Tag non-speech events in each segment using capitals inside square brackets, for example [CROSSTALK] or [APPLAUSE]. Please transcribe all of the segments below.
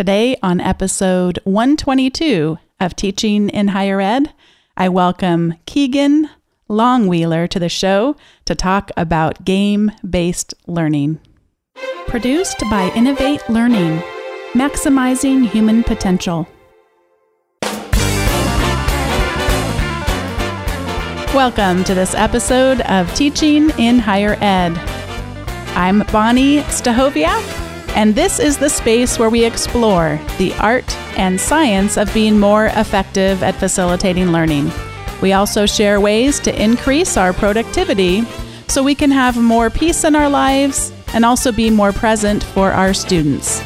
Today, on episode 122 of Teaching in Higher Ed, I welcome Keegan Long-Wheeler to the show to talk about game based learning. Produced by Innovate Learning, maximizing human potential. Welcome to this episode of Teaching in Higher Ed. I'm Bonnie Stachowiak, and this is the space where we explore the art and science of being more effective at facilitating learning. We also share ways to increase our productivity so we can have more peace in our lives and also be more present for our students.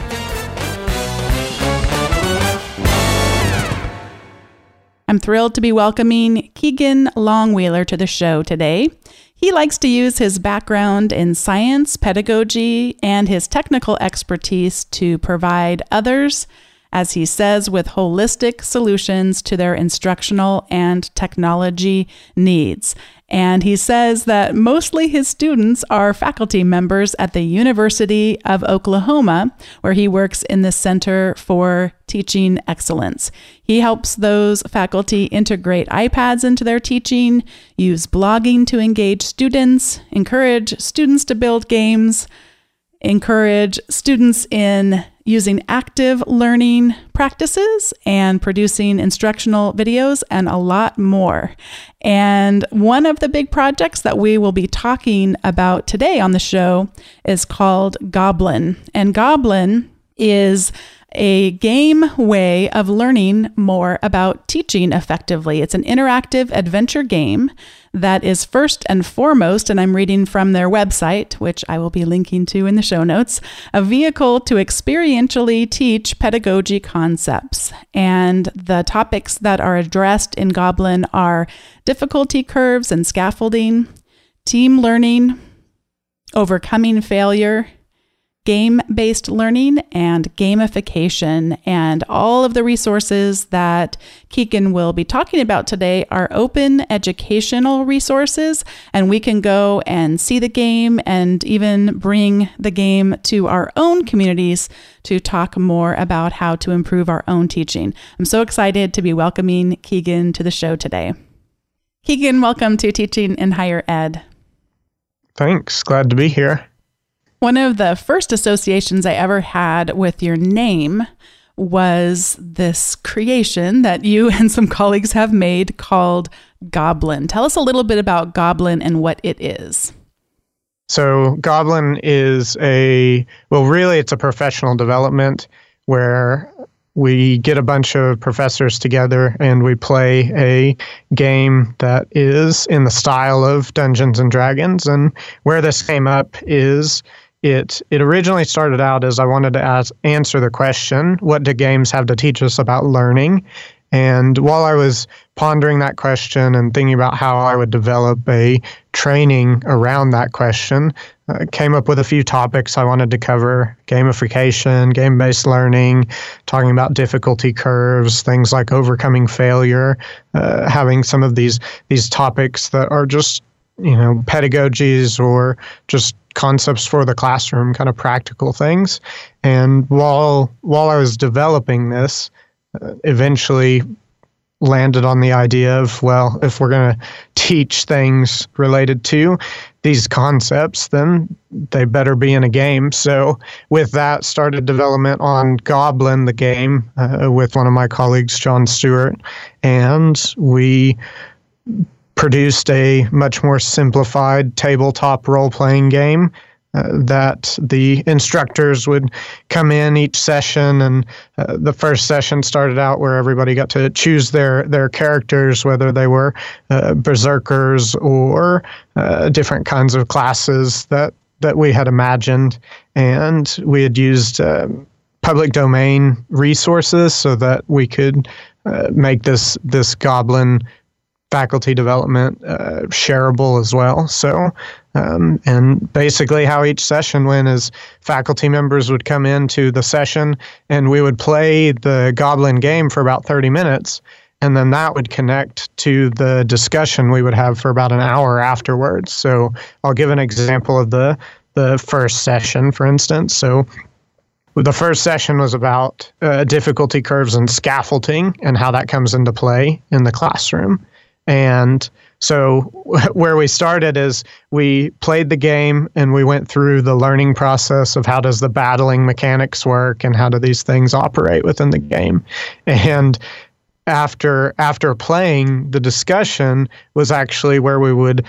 I'm thrilled to be welcoming Keegan Long-Wheeler to the show today. He likes to use his background in science, pedagogy, and his technical expertise to provide others, as he says, with holistic solutions to their instructional and technology needs. And he says that mostly his students are faculty members at the University of Oklahoma, where he works in the Center for Teaching Excellence. He helps those faculty integrate iPads into their teaching, use blogging to engage students, encourage students to build games, encourage students in using active learning practices and producing instructional videos and a lot more. And one of the big projects that we will be talking about today on the show is called Goblin. And Goblin is a game way of learning more about teaching effectively. It's an interactive adventure game that is first and foremost, and I'm reading from their website, which I will be linking to in the show notes, a vehicle to experientially teach pedagogy concepts. And the topics that are addressed in Goblin are difficulty curves and scaffolding, team learning, overcoming failure, game based learning and gamification. And all of the resources that Keegan will be talking about today are open educational resources. And we can go and see the game and even bring the game to our own communities to talk more about how to improve our own teaching. I'm so excited to be welcoming Keegan to the show today. Keegan, welcome to Teaching in Higher Ed. Thanks. Glad to be here. One of the first associations I ever had with your name was this creation that you [LAUGHS] and some colleagues have made called Goblin. Tell us a little bit about Goblin and what it is. So, Goblin is a, well, really, it's a professional development where we get a bunch of professors together and we play a game that is in the style of Dungeons and Dragons. And where this came up is it it originally started out as I wanted to ask, answer the question, what do games have to teach us about learning? And while I was pondering that question and thinking about how I would develop a training around that question, I came up with a few topics I wanted to cover gamification, game based learning, talking about difficulty curves, things like overcoming failure, uh, having some of these, these topics that are just you know pedagogies or just concepts for the classroom, kind of practical things. And while while I was developing this, uh, eventually landed on the idea of well, if we're going to teach things related to these concepts, then they better be in a game. So with that, started development on Goblin, the game, uh, with one of my colleagues, John Stewart, and we produced a much more simplified tabletop role playing game uh, that the instructors would come in each session and uh, the first session started out where everybody got to choose their their characters whether they were uh, berserkers or uh, different kinds of classes that that we had imagined. And we had used uh, public domain resources so that we could uh, make this this goblin faculty development uh, shareable as well. So, um, and basically, how each session went is faculty members would come into the session and we would play the Goblin game for about 30 minutes. And then that would connect to the discussion we would have for about an hour afterwards. So, I'll give an example of the the first session, for instance. So, the first session was about uh, difficulty curves and scaffolding and how that comes into play in the classroom. And so, [LAUGHS] where we started is we played the game and we went through the learning process of how does the battling mechanics work and how do these things operate within the game. And after after playing, the discussion was actually where we would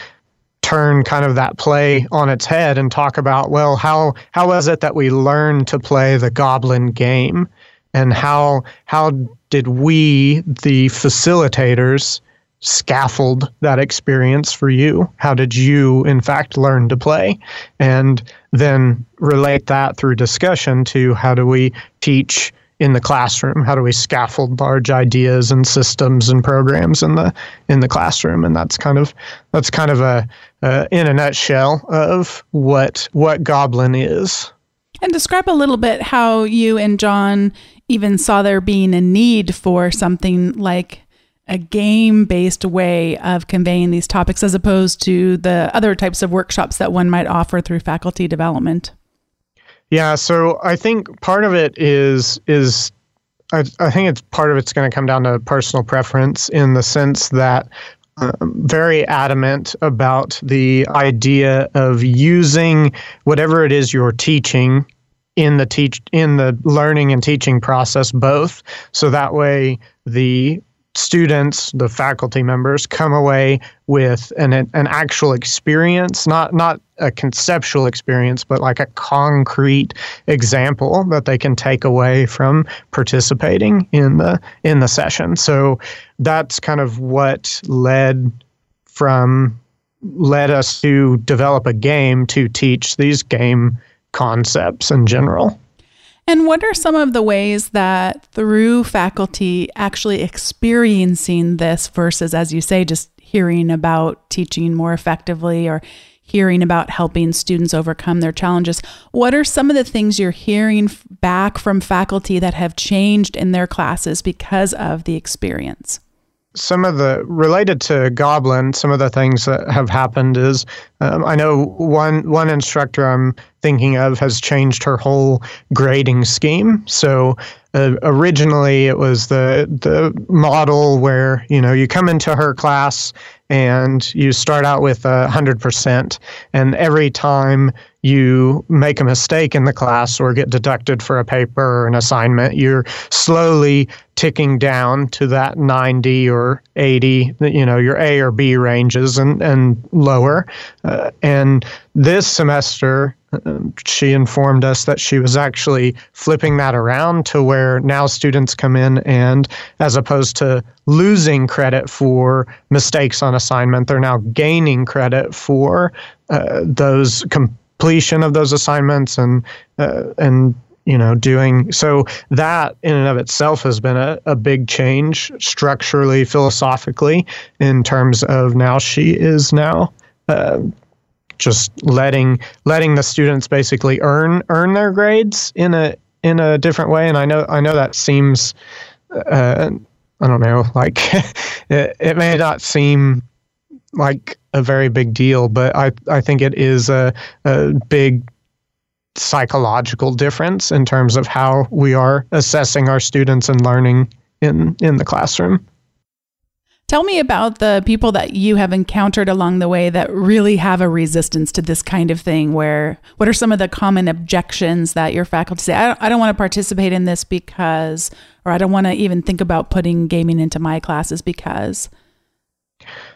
turn kind of that play on its head and talk about well how how was it that we learned to play the goblin game and how how did we the facilitators scaffold that experience for you how did you in fact learn to play and then relate that through discussion to how do we teach in the classroom? How do we scaffold large ideas and systems and programs in the in the classroom? And that's kind of that's kind of a uh, in a nutshell of what what Goblin is. And describe a little bit how you and John even saw there being a need for something like a game based way of conveying these topics as opposed to the other types of workshops that one might offer through faculty development. Yeah, so I think part of it is is I, I think it's part of it's going to come down to personal preference in the sense that um, very adamant about the idea of using whatever it is you're teaching in the teach in the learning and teaching process both so that way the students, the faculty members, come away with an an actual experience, not not a conceptual experience, but like a concrete example that they can take away from participating in the in the session. So that's kind of what led from led us to develop a game to teach these game concepts in general. And what are some of the ways that through faculty actually experiencing this versus, as you say, just hearing about teaching more effectively or hearing about helping students overcome their challenges? What are some of the things you're hearing back from faculty that have changed in their classes because of the experience? Some of the related to Goblin, some of the things that have happened is um, I know one one instructor I'm thinking of has changed her whole grading scheme. So uh, originally it was the the model where you know you come into her class and you start out with a hundred percent, and every time you make a mistake in the class or get deducted for a paper or an assignment, you're slowly ticking down to that 90 or 80, you know, your A or B ranges and, and lower. Uh, and this semester, she informed us that she was actually flipping that around to where now students come in and, as opposed to losing credit for mistakes on assignment, they're now gaining credit for uh, those. Completion of those assignments and uh, and you know doing so that in and of itself has been a, a big change structurally philosophically in terms of now she is now uh, just letting letting the students basically earn earn their grades in a in a different way and I know I know that seems uh, I don't know like [LAUGHS] it, it may not seem like a very big deal, but I, I think it is a, a big psychological difference in terms of how we are assessing our students and learning in, in the classroom. Tell me about the people that you have encountered along the way that really have a resistance to this kind of thing. Where, what are some of the common objections that your faculty say? I don't, I don't want to participate in this because, or I don't want to even think about putting gaming into my classes because.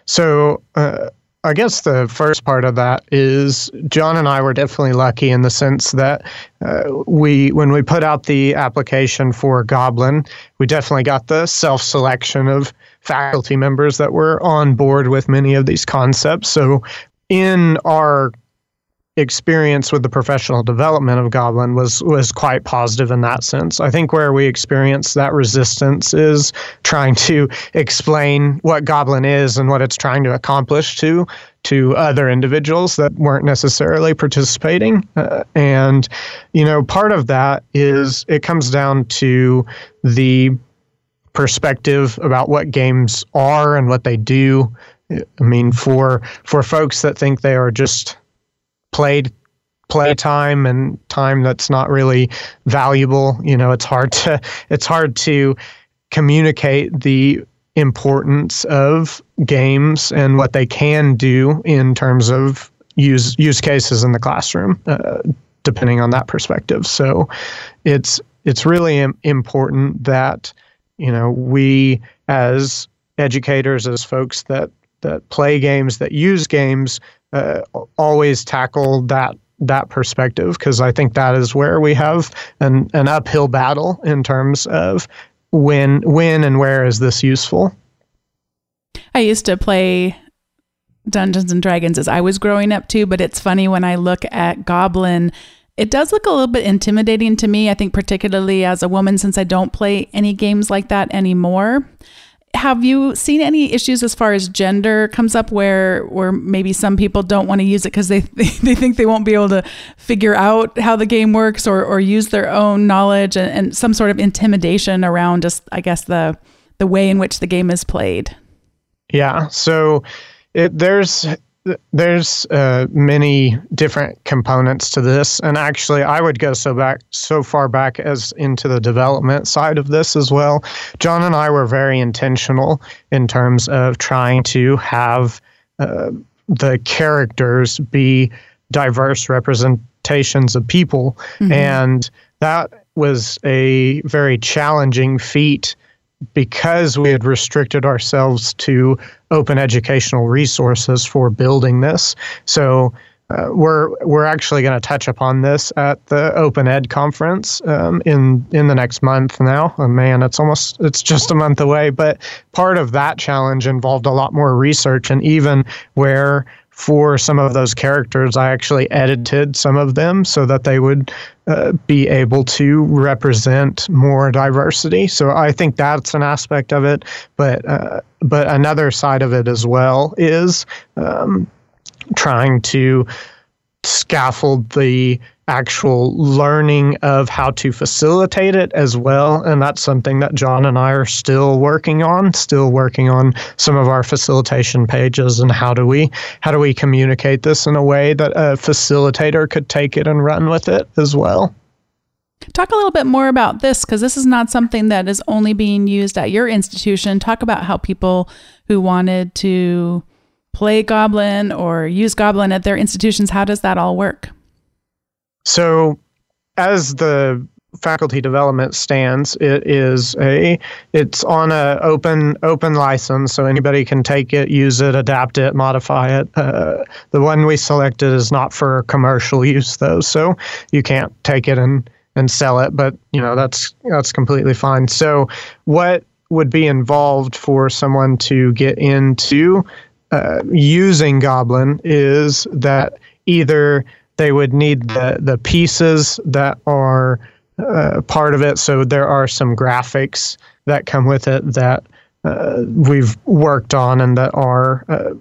So, uh, I guess the first part of that is John and I were definitely lucky in the sense that uh, we, when we put out the application for Goblin, we definitely got the self selection of faculty members that were on board with many of these concepts. So, in our experience with the professional development of Goblin was was quite positive in that sense. I think where we experience that resistance is trying to explain what Goblin is and what it's trying to accomplish to to other individuals that weren't necessarily participating. Uh, and you know, part of that is it comes down to the perspective about what games are and what they do. I mean, for for folks that think they are just played playtime and time that's not really valuable. You know, it's hard to it's hard to communicate the importance of games and what they can do in terms of use use cases in the classroom, uh, depending on that perspective. So, it's it's really important that you know we as educators, as folks that that play games, that use games, uh, always tackle that that perspective because I think that is where we have an, an uphill battle in terms of when when and where is this useful. I used to play Dungeons and Dragons as I was growing up too, but it's funny when I look at Goblin. It does look a little bit intimidating to me, I think, particularly as a woman, since I don't play any games like that anymore have you seen any issues as far as gender comes up where where maybe some people don't want to use it because they [LAUGHS] they think they won't be able to figure out how the game works or or use their own knowledge and, and some sort of intimidation around just I guess the the way in which the game is played. Yeah, so it, there's there's uh, many different components to this, and actually, I would go so back so far back as into the development side of this as well. John and I were very intentional in terms of trying to have uh, the characters be diverse representations of people, mm-hmm. and that was a very challenging feat because we had restricted ourselves to open educational resources for building this. So uh, we're we're actually going to touch upon this at the Open Ed conference um, in in the next month. Now, oh, man, it's almost it's just a month away. But part of that challenge involved a lot more research, and even where for some of those characters, I actually edited some of them so that they would uh, be able to represent more diversity. So I think that's an aspect of it. But uh, but another side of it as well is um, trying to scaffold the actual learning of how to facilitate it as well. And that's something that John and I are still working on, still working on some of our facilitation pages and how do we how do we communicate this in a way that a facilitator could take it and run with it as well. Talk a little bit more about this because this is not something that is only being used at your institution. Talk about how people who wanted to play Goblin or use Goblin at their institutions, how does that all work? So, as the faculty development stands, it is a it's on a open open license, so anybody can take it, use it, adapt it, modify it. Uh, the one we selected is not for commercial use, though, so you can't take it and and sell it. But you know that's that's completely fine. So, what would be involved for someone to get into uh, using Goblin is that either they would need the the pieces that are uh, part of it. So there are some graphics that come with it that uh, we've worked on and that are uh,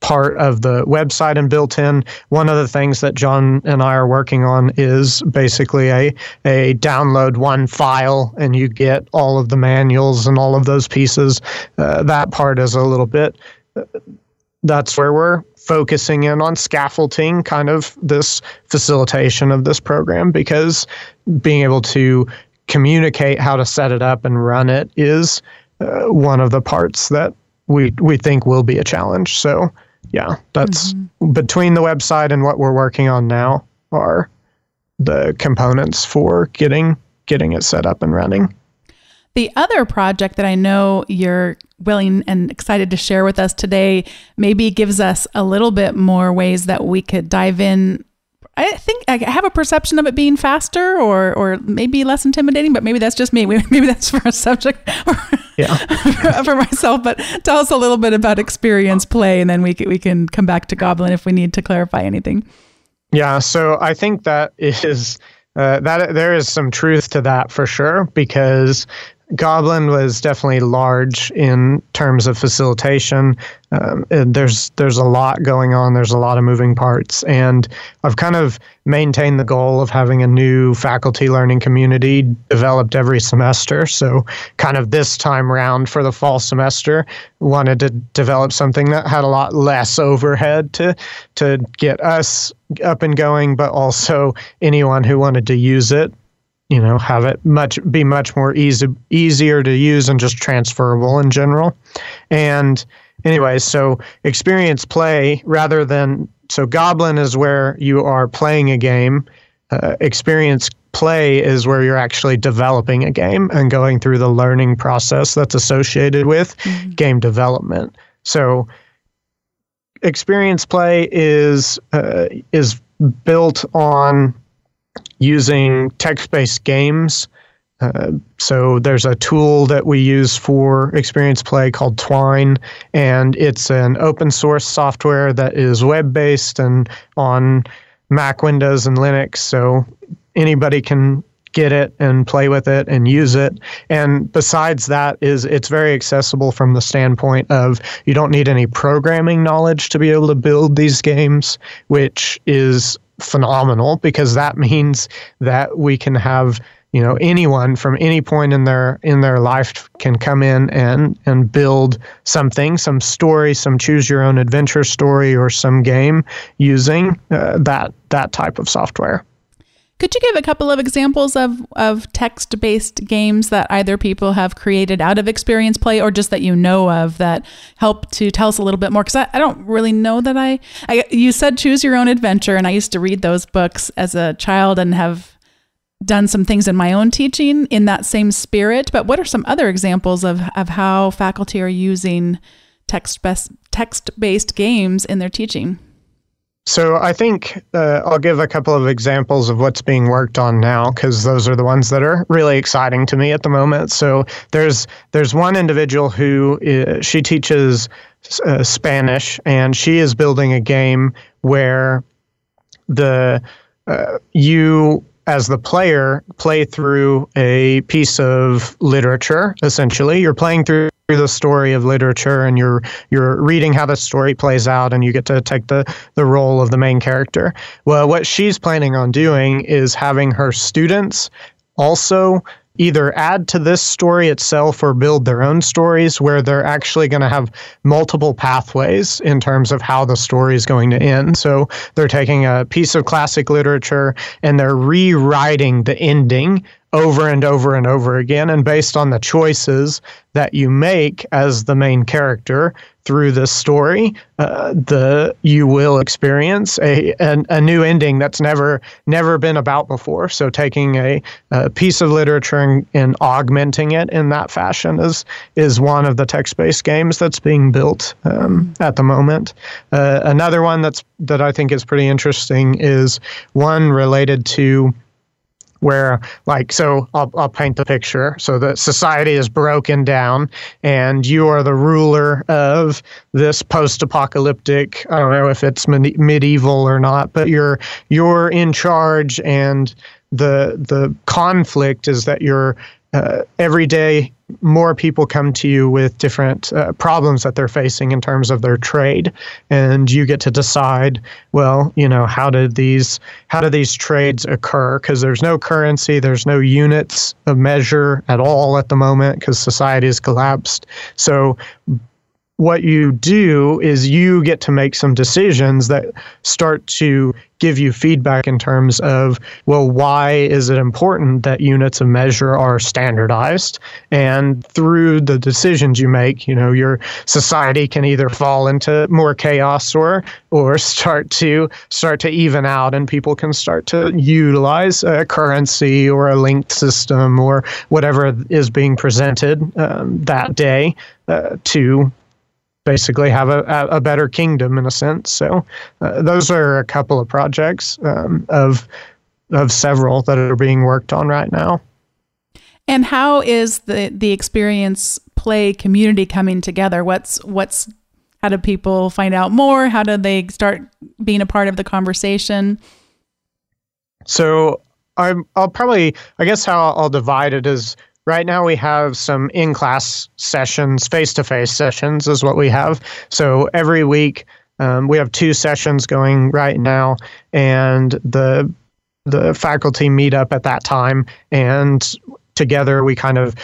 part of the website and built in. One of the things that John and I are working on is basically a a download one file and you get all of the manuals and all of those pieces. Uh, that part is a little bit. Uh, that's where we're focusing in on scaffolding kind of this facilitation of this program because being able to communicate how to set it up and run it is uh, one of the parts that we we think will be a challenge. So yeah, that's mm-hmm. between the website and what we're working on now are the components for getting getting it set up and running. The other project that I know you're willing and excited to share with us today maybe gives us a little bit more ways that we could dive in. I think I have a perception of it being faster or or maybe less intimidating, but maybe that's just me. [LAUGHS] Maybe that's for a subject yeah. [LAUGHS] for myself. But tell us a little bit about experience play, and then we can, we can come back to Goblin if we need to clarify anything. Yeah, so I think that is uh, that there is some truth to that for sure because Goblin was definitely large in terms of facilitation. Um, there's there's a lot going on. There's a lot of moving parts, and I've kind of maintained the goal of having a new faculty learning community developed every semester. So, kind of this time round for the fall semester, wanted to develop something that had a lot less overhead to to get us up and going, but also anyone who wanted to use it you know have it much be much more easy easier to use and just transferable in general. And anyway so experience play rather than so goblin is where you are playing a game. Uh, experience play is where you're actually developing a game and going through the learning process that's associated with mm-hmm. game development. So experience play is uh, is built on using text based games. Uh, so there's a tool that we use for experience play called Twine, and it's an open source software that is web based and on Mac, Windows, and Linux. So anybody can get it and play with it and use it. And besides that is it's very accessible from the standpoint of you don't need any programming knowledge to be able to build these games, which is phenomenal because that means that we can have you know anyone from any point in their in their life can come in and and build something some story some choose your own adventure story or some game using uh, that that type of software could you give a couple of examples of, of text based games that either people have created out of experience play or just that you know of that help to tell us a little bit more? Because I, I, don't really know that I, I. You said choose your own adventure, and I used to read those books as a child and have done some things in my own teaching in that same spirit. But what are some other examples of, of how faculty are using text best text based games in their teaching? So I think uh, I'll give a couple of examples of what's being worked on now because those are the ones that are really exciting to me at the moment. So there's there's one individual who uh, she teaches uh, Spanish and she is building a game where the uh, you as the player play through a piece of literature essentially you're playing through the story of literature and you're you're reading how the story plays out and you get to take the the role of the main character well what she's planning on doing is having her students also either add to this story itself or build their own stories where they're actually going to have multiple pathways in terms of how the story is going to end. So they're taking a piece of classic literature and they're rewriting the ending over and over and over again. And based on the choices that you make as the main character through this story, uh, the you will experience a, a, a new ending that's never never been about before. So taking a, a piece of literature and, and, augmenting it in that fashion is is one of the text based games that's being built um, at the moment. Uh, another one that's that I think is pretty interesting is one related to where like so I'll, I'll paint the picture. So that society is broken down and you are the ruler of this post-apocalyptic i don't know if it's medieval or not but you're you're in charge and the the conflict is that you're uh, every day more people come to you with different uh, problems that they're facing in terms of their trade. And you get to decide well you know how did these how do these trades occur? Because there's no currency there's no units of measure at all at the moment because society has collapsed. So what you do is you get to make some decisions that start to give you feedback in terms of, well, why is it important that units of measure are standardized? And through the decisions you make, you know, your society can either fall into more chaos or or [LAUGHS] start to start to even out and people can start to utilize a currency or a linked system or whatever is being presented um, that day uh, to basically have a, a better kingdom in a sense. So uh, those are a couple of projects um, of of several that are being worked on right now. And how is the the experience play community coming together? What's what's how do people find out more? How do they start being a part of the conversation? So I'm I'll probably I guess how I'll divide it is right now we have some in class sessions, face to face sessions is what we have. So every week um, we have two sessions going right now, and the the faculty meet up at that time, and together we kind of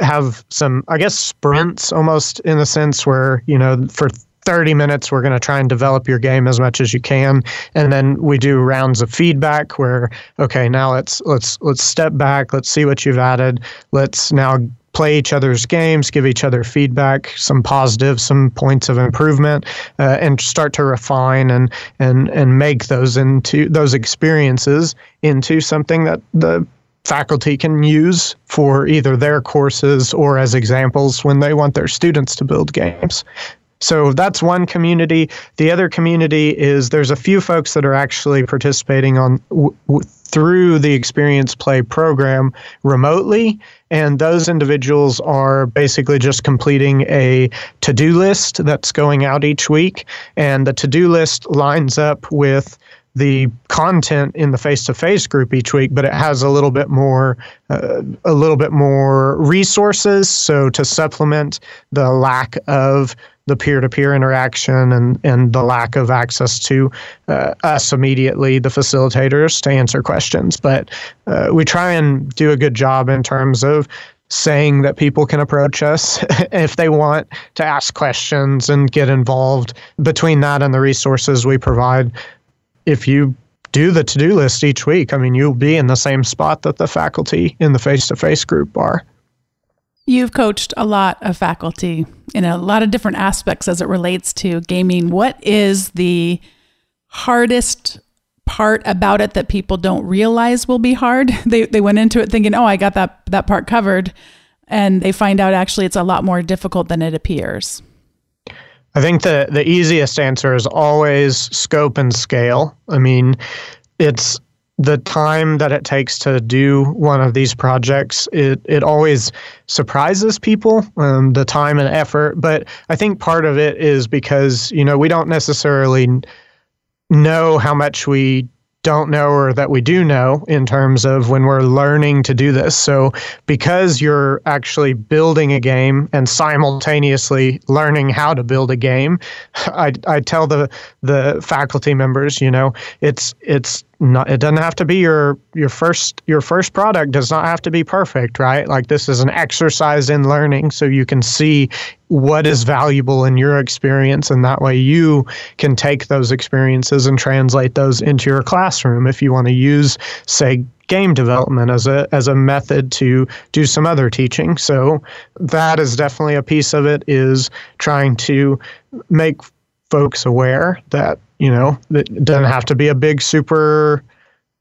have some, I guess, sprints almost in a sense where you know for 30 minutes we're going to try and develop your game as much as you can. And then we do rounds of feedback where okay now let's let's let's step back. Let's see what you've added. Let's now play each other's games give each other feedback some positives some points of improvement uh, and start to refine and and and make those into those experiences into something that the faculty can use for either their courses or as examples when they want their students to build games. So that's one community. The other community is there's a few folks that are actually participating on w- w- through the Experience Play program remotely, and those individuals are basically just completing a to-do list that's going out each week, and the to-do list lines up with the content in the face-to-face group each week, but it has a little bit more, uh, a little bit more resources. So to supplement the lack of the peer-to-peer interaction and, and the lack of access to uh, us immediately, the facilitators, to answer questions. But uh, we try and do a good job in terms of saying that people can approach us [LAUGHS] if they want to ask questions and get involved. Between that and the resources we provide, if you do the to-do list each week, I mean, you'll be in the same spot that the faculty in the face-to-face group are. You've coached a lot of faculty in a lot of different aspects as it relates to gaming. What is the hardest part about it that people don't realize will be hard? [LAUGHS] They they went into it thinking, "Oh, I got that that part covered." And they find out actually it's a lot more difficult than it appears. I think the the easiest answer is always scope and scale. I mean, it's the time that it takes to do one of these projects, it, it always surprises people, um, the time and effort. But I think part of it is because, you know, we don't necessarily know how much we don't know or that we do know in terms of when we're learning to do this. So, because you're actually building a game and simultaneously learning how to build a game, [LAUGHS] I, I tell the the faculty members, you know, it's it's not it doesn't have to be your your first your first product does not have to be perfect right? Like this is an exercise in learning so you can see what is valuable in your experience and that way you can take those experiences and translate those into your classroom if you want to use say game development as a as a method to do some other teaching. So that is definitely a piece of it is trying to make folks aware that you know, it doesn't have to be a big, super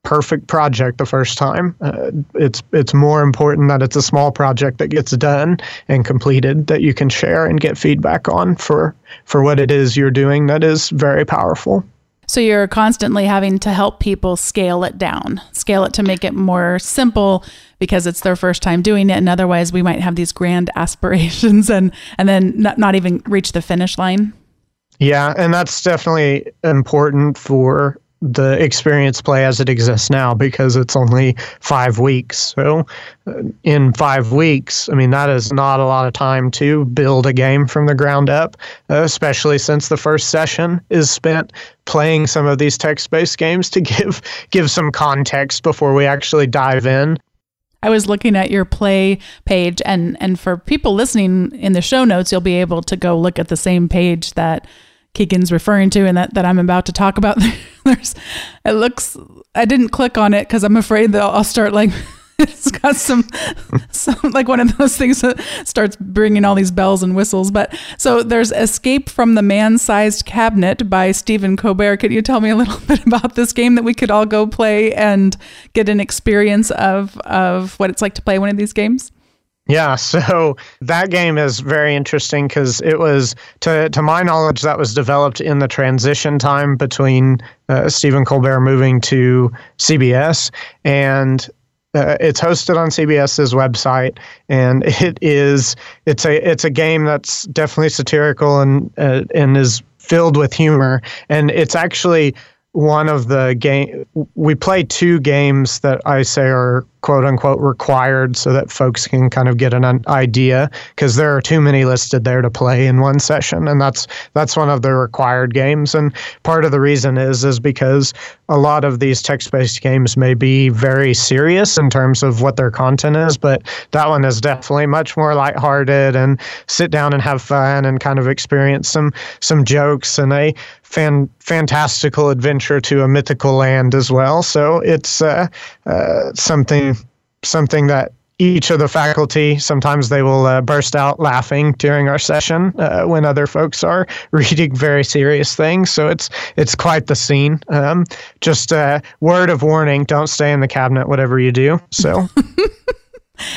perfect project the first time. Uh, it's it's more important that it's a small project that gets done and completed that you can share and get feedback on for for what it is you're doing. That is very powerful. So you're constantly having to help people scale it down, scale it to make it more simple because it's their first time doing it, and otherwise we might have these grand [LAUGHS] aspirations and and then not, not even reach the finish line. Yeah, and that's definitely important for the experience play as it exists now because it's only five weeks. So, uh, in five weeks, I mean, that is not a lot of time to build a game from the ground up, especially since the first session is spent playing some of these text based games to [LAUGHS] give, give some context before we actually dive in. I was looking at your play page and and for people listening in the show notes, you'll be able to go look at the same page that Keegan's referring to and that, that I'm about to talk about. [LAUGHS] There's, it looks, I didn't click on it because I'm afraid that I'll start like, [LAUGHS] it's got some, [LAUGHS] some, like one of those things that starts bringing all these bells and whistles. But so there's Escape from the Man Sized Cabinet by Stephen Colbert. Could you tell me a little bit about this game that we could all go play and get an experience of, of what it's like to play one of these games? Yeah, [LAUGHS] so that game is very interesting because it was, to to my knowledge, that was developed in the transition time between uh, Stephen Colbert moving to CBS, and uh, it's hosted on CBS's website, and [LAUGHS] it is it's a it's a game that's definitely satirical and uh, and is filled with humor, and it's actually one of the game we play two games that I say are quote unquote required so that folks can kind of get an idea because there are too many listed there to play in one session and that's that's one of the required games. And part of the reason is is because a lot of these text-based games may be very serious in terms of what their content is but that one is definitely much more lighthearted and sit down and have fun and kind of experience some some jokes. And a fan, fantastical adventure to a mythical land as well. So it's uh, uh, something something that each of the faculty sometimes they will uh, burst out laughing during our session uh, when other folks are [LAUGHS] reading very serious things. So it's it's quite the scene. Um, just a word of warning don't stay in the cabinet whatever you do. So. [LAUGHS]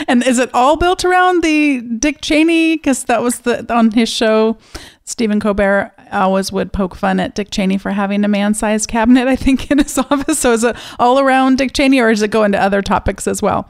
And is it all built around the dick cheney? Because that was the on his show Stephen Colbert always would poke fun at Dick Cheney for having a man-sized cabinet, I think, in his [LAUGHS] office. So is it all around Dick Cheney, or does it go into other topics as well?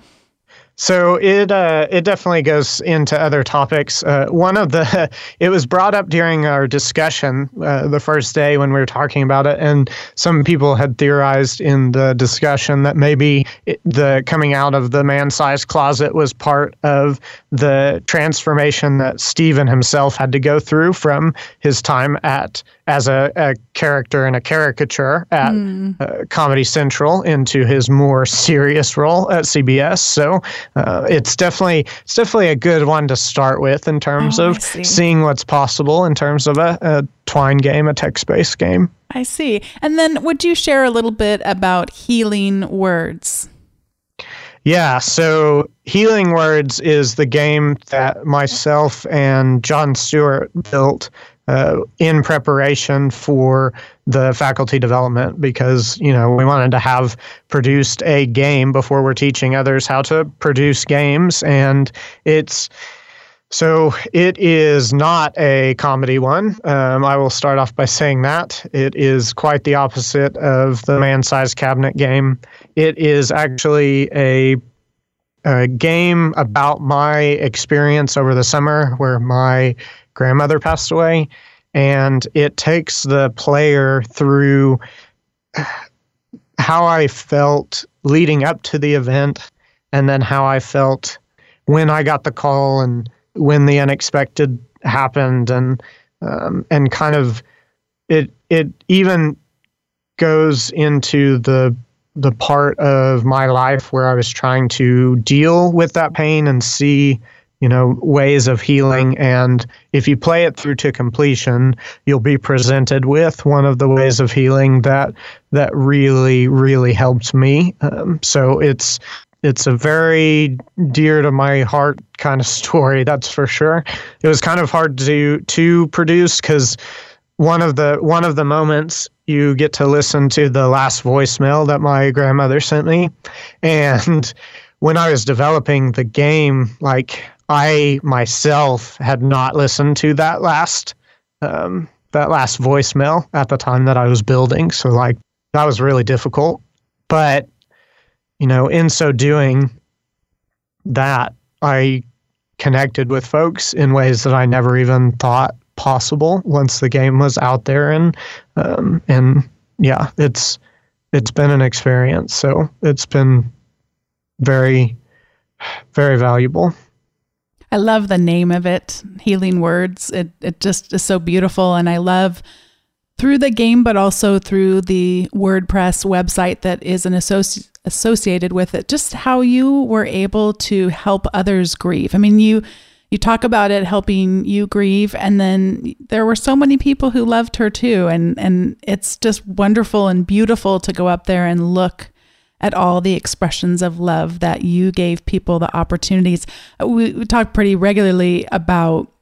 So it uh, it definitely goes into other topics. Uh, one of the [LAUGHS] it was brought up during our discussion uh, the first day when we were talking about it, and some people had theorized in the discussion that maybe it, the coming out of the man-sized closet was part of the transformation that Stephen himself had to go through from his time at as a, a character in a caricature at mm. uh, Comedy Central into his more serious role at CBS. So uh, it's definitely it's definitely a good one to start with in terms oh, of seeing what's possible in terms of a, a twine game, a text based game. I see. And then would you share a little bit about healing words? Yeah, so Healing Words is the game that myself and John Stewart built uh, in preparation for the faculty development because you know we wanted to have produced a game before we're teaching others how to produce games and it's so it is not a comedy one. Um, I will start off by saying that it is quite the opposite of the man-sized cabinet game. It is actually a a game about my experience over the summer where my grandmother passed away. And it takes the player through how I felt leading up to the event and then how I felt when I got the call and when the unexpected happened and um, and kind of it it even goes into the the part of my life where I was trying to deal with that pain and see you know ways of healing. And if you play it through to completion you'll be presented with one of the ways of healing that that really really helped me. Um, so it's it's a very dear to my heart kind of [LAUGHS] story that's for sure. It was kind of hard to to produce because one of the one of the moments you get to listen to the last voicemail that my grandmother sent me. And when i was developing the game like I myself had not listened to that last um, that last voicemail at the time that I was building, so like that was really difficult. But you know, in so doing, that I connected with folks in ways that I never even thought possible once the game was out there, and um, and yeah, it's it's been an experience. So it's been very very valuable. I love the name of it, Healing Words. It it just is so beautiful and I love through the game but also through the WordPress website that is an associ- associated with it just how you were able to help others grieve. I mean, you you talk about it helping you grieve and then there were so many people who loved her too and and it's just wonderful and beautiful to go up there and look at all the expressions of love that you gave people the opportunities. We, we talk pretty regularly about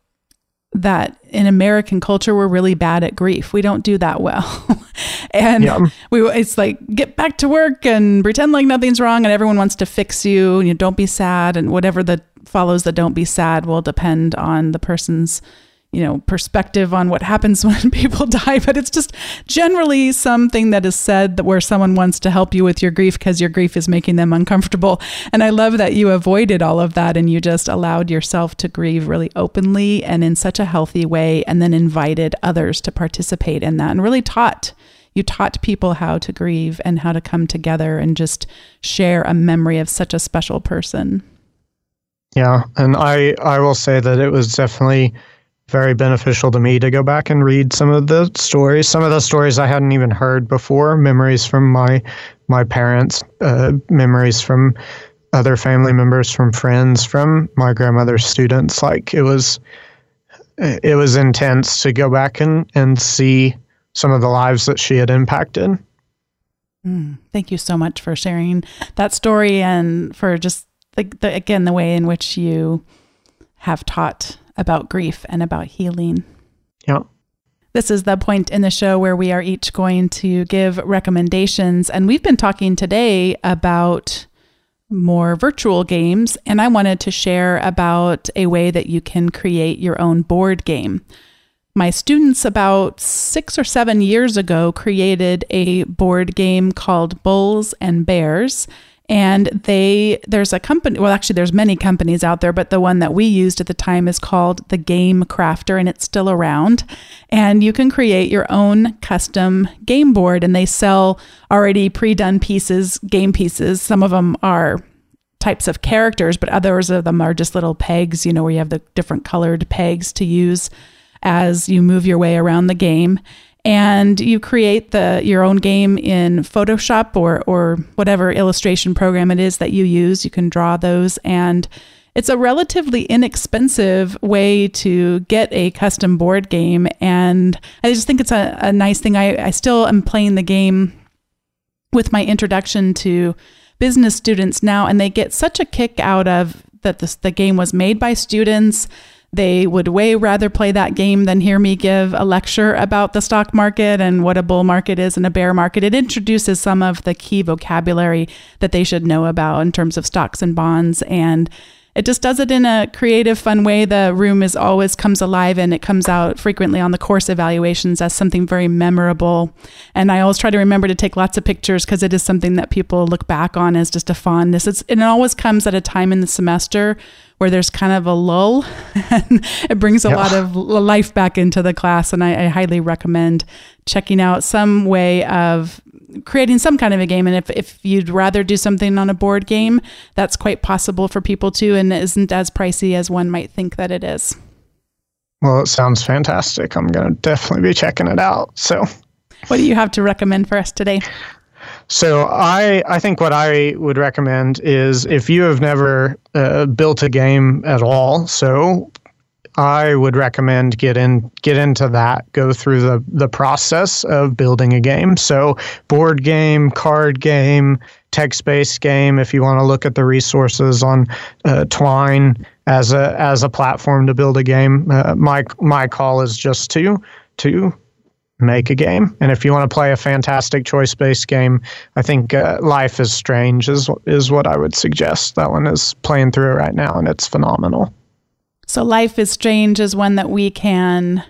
that in American culture we're really bad at grief. We don't do that well. [LAUGHS] and yeah. we it's like get back to work and pretend like nothing's wrong and everyone wants to fix you and you don't be sad and whatever that follows the don't be sad will depend on the person's you know, perspective on what happens [LAUGHS] when people die, but it's just generally something that is said that where someone wants to help you with your grief because your grief is making them uncomfortable. And I love that you avoided all of that and you just allowed yourself to grieve really openly and in such a healthy way, and then invited others to participate in that and really taught you taught people how to grieve and how to come together and just share a memory of such a special person. Yeah, and I I will say that it was definitely very beneficial to me to go back and read some of the stories. Some of the stories I hadn't even heard before. Memories from my my parents, uh, memories from other family members, from friends, from my grandmother's students. Like it was, it was intense to go back and and see some of the lives that she had impacted. Mm, thank you so much for sharing that story and for just the, the, again the way in which you have taught about grief and about healing. Yeah. This is the point in the show where we are each going to give recommendations. And we've been talking today about more virtual games. And I wanted to share about a way that you can create your own board game. My students, about six or seven years ago, created a board game called Bulls and Bears and they there's a company well actually there's many companies out there but the one that we used at the time is called the game crafter and it's still around. And you can create your own custom game board and they sell already pre-done pieces game pieces. Some of them are types of characters but others of them are just little pegs you know where you have the different colored pegs to use as you move your way around the game and you create the your own game in Photoshop or or whatever illustration program it is that you use. You can draw those and it's a relatively inexpensive way to get a custom board game and I just think it's a, a nice thing. I, I still am playing the game with my introduction to business students now and they get such a kick out of that this, the game was made by students they would way rather play that game than hear me give a lecture about the stock market and what a bull market is and a bear market. It introduces some of the key vocabulary that they should know about in terms of stocks and bonds and it just does it in a creative fun way. The room is always comes alive and it comes out frequently on the course evaluations as something very memorable. And i always try to remember to take lots of pictures because it is something that people look back on as just a fondness it's, it always comes at a time in the semester where there's kind of a lull [LAUGHS] and it brings a yeah. lot of life back into the class and I, I highly recommend checking out some way of creating some kind of a game. And if, if you'd rather do something on a board game, that's quite possible for people too and isn't as pricey as one might think that it is. Well, it sounds fantastic. I'm going to definitely be checking it out. So, what do you have to recommend for us today? So I I think what I would recommend is if you have never uh, built a game at all, so I would recommend get in get into that. Go through the the process of building a game. So board game, card game, text based game. If you want to look at the resources on uh, Twine as a as a platform to build a game, uh, my my call is just to to make a game. And if you want to play a fantastic choice based game, I think uh, Life is Strange is is what I would suggest. That one is playing through right now, and it's phenomenal. So Life is Strange is one that we can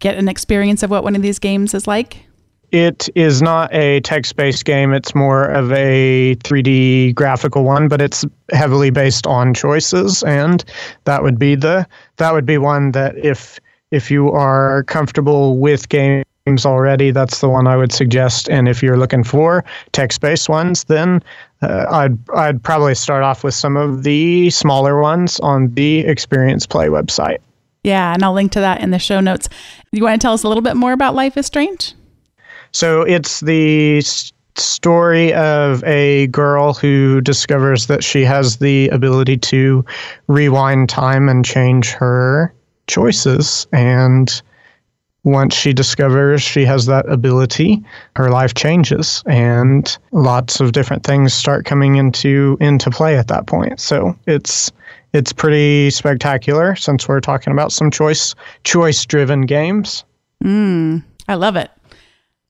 get an experience of what one of these games is like? It is not a text based game. It's more of a 3D graphical one, but it's heavily based on choices. And that would be the that would be one that if if you are comfortable with games already, that's the one I would suggest. And if you're looking for text-based ones, then uh, I'd I'd probably start off with some of the smaller ones on the Experience Play website. Yeah, and I'll link to that in the show notes. You want to tell us a little bit more about Life is Strange? So it's the story of a girl who discovers that she has the ability to rewind time and change her choices. And once she discovers she has that ability, her life changes and lots of different things start coming into into play at that point. So it's it's pretty spectacular since we're talking about some choice choice driven games. Mm, I love it.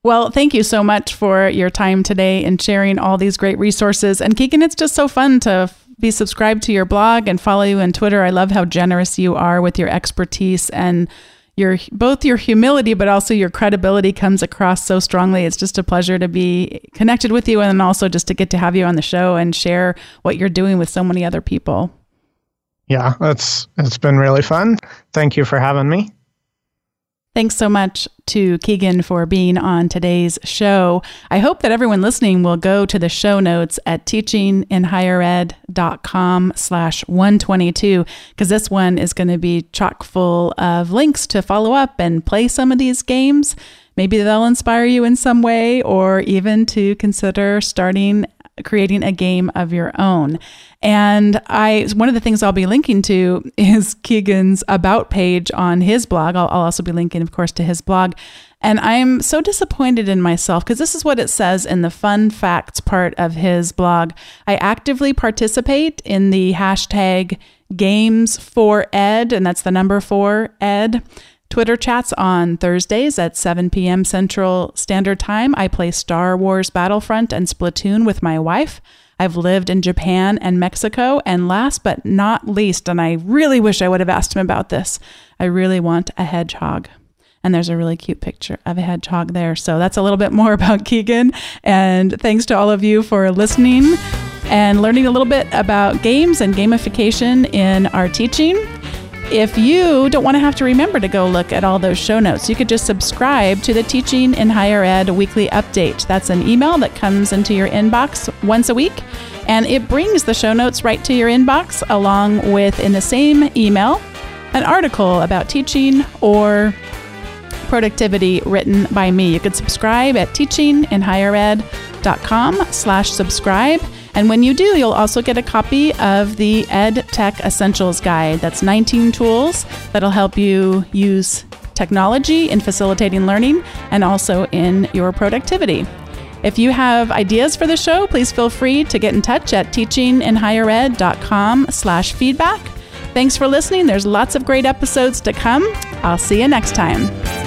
Well, thank you so much for your time today and sharing all these great resources. And Keegan, it's just so fun to be subscribed to your blog and follow you on Twitter. I love how generous you are with your expertise and your both your humility but also your credibility comes across so strongly. It's just a pleasure to be connected with you and also just to get to have you on the show and share what you're doing with so many other people. Yeah, that's it's been really fun. Thank you for having me. Thanks so much to Keegan for being on today's show. I hope that everyone listening will go to the show notes at teachinginhighered.com slash 122 because this one is going to be chock full of links to follow up and play some of these games. Maybe they'll inspire you in some way or even to consider starting creating a game of your own. And I one of the things I'll be linking to [LAUGHS] is Keegan's about page on his blog. I'll, I'll also be linking, of course, to his blog. And I'm so disappointed in myself because this is what it says in the fun facts part of his blog. I actively participate in the hashtag games for ed, and that's the number four ed. Twitter chats on Thursdays at 7 p.m. Central Standard Time. I play Star Wars Battlefront and Splatoon with my wife. I've lived in Japan and Mexico. And last but not least, and I really wish I would have asked him about this, I really want a hedgehog. And there's a really cute picture of a hedgehog there. So that's a little bit more [LAUGHS] about Keegan. And thanks to all of you for listening and learning a little bit about games and gamification in our teaching. If you don't want to have to remember to go look at all those show notes, you could just subscribe to the Teaching in Higher Ed weekly update. That's an email that comes into your inbox once a week, and it brings the show notes right to your inbox, along with, in the same email, an article about teaching or productivity written by me. You could subscribe at teachinginhighered.com slash subscribe. And when you do, you'll also get a copy of the Ed Tech Essentials Guide. That's 19 tools that'll help you use technology in facilitating learning and also in your productivity. If you have ideas for the show, please feel free to get in touch at teachinginhighered.com slash feedback. Thanks for listening. There's lots of great episodes to come. I'll see you next time.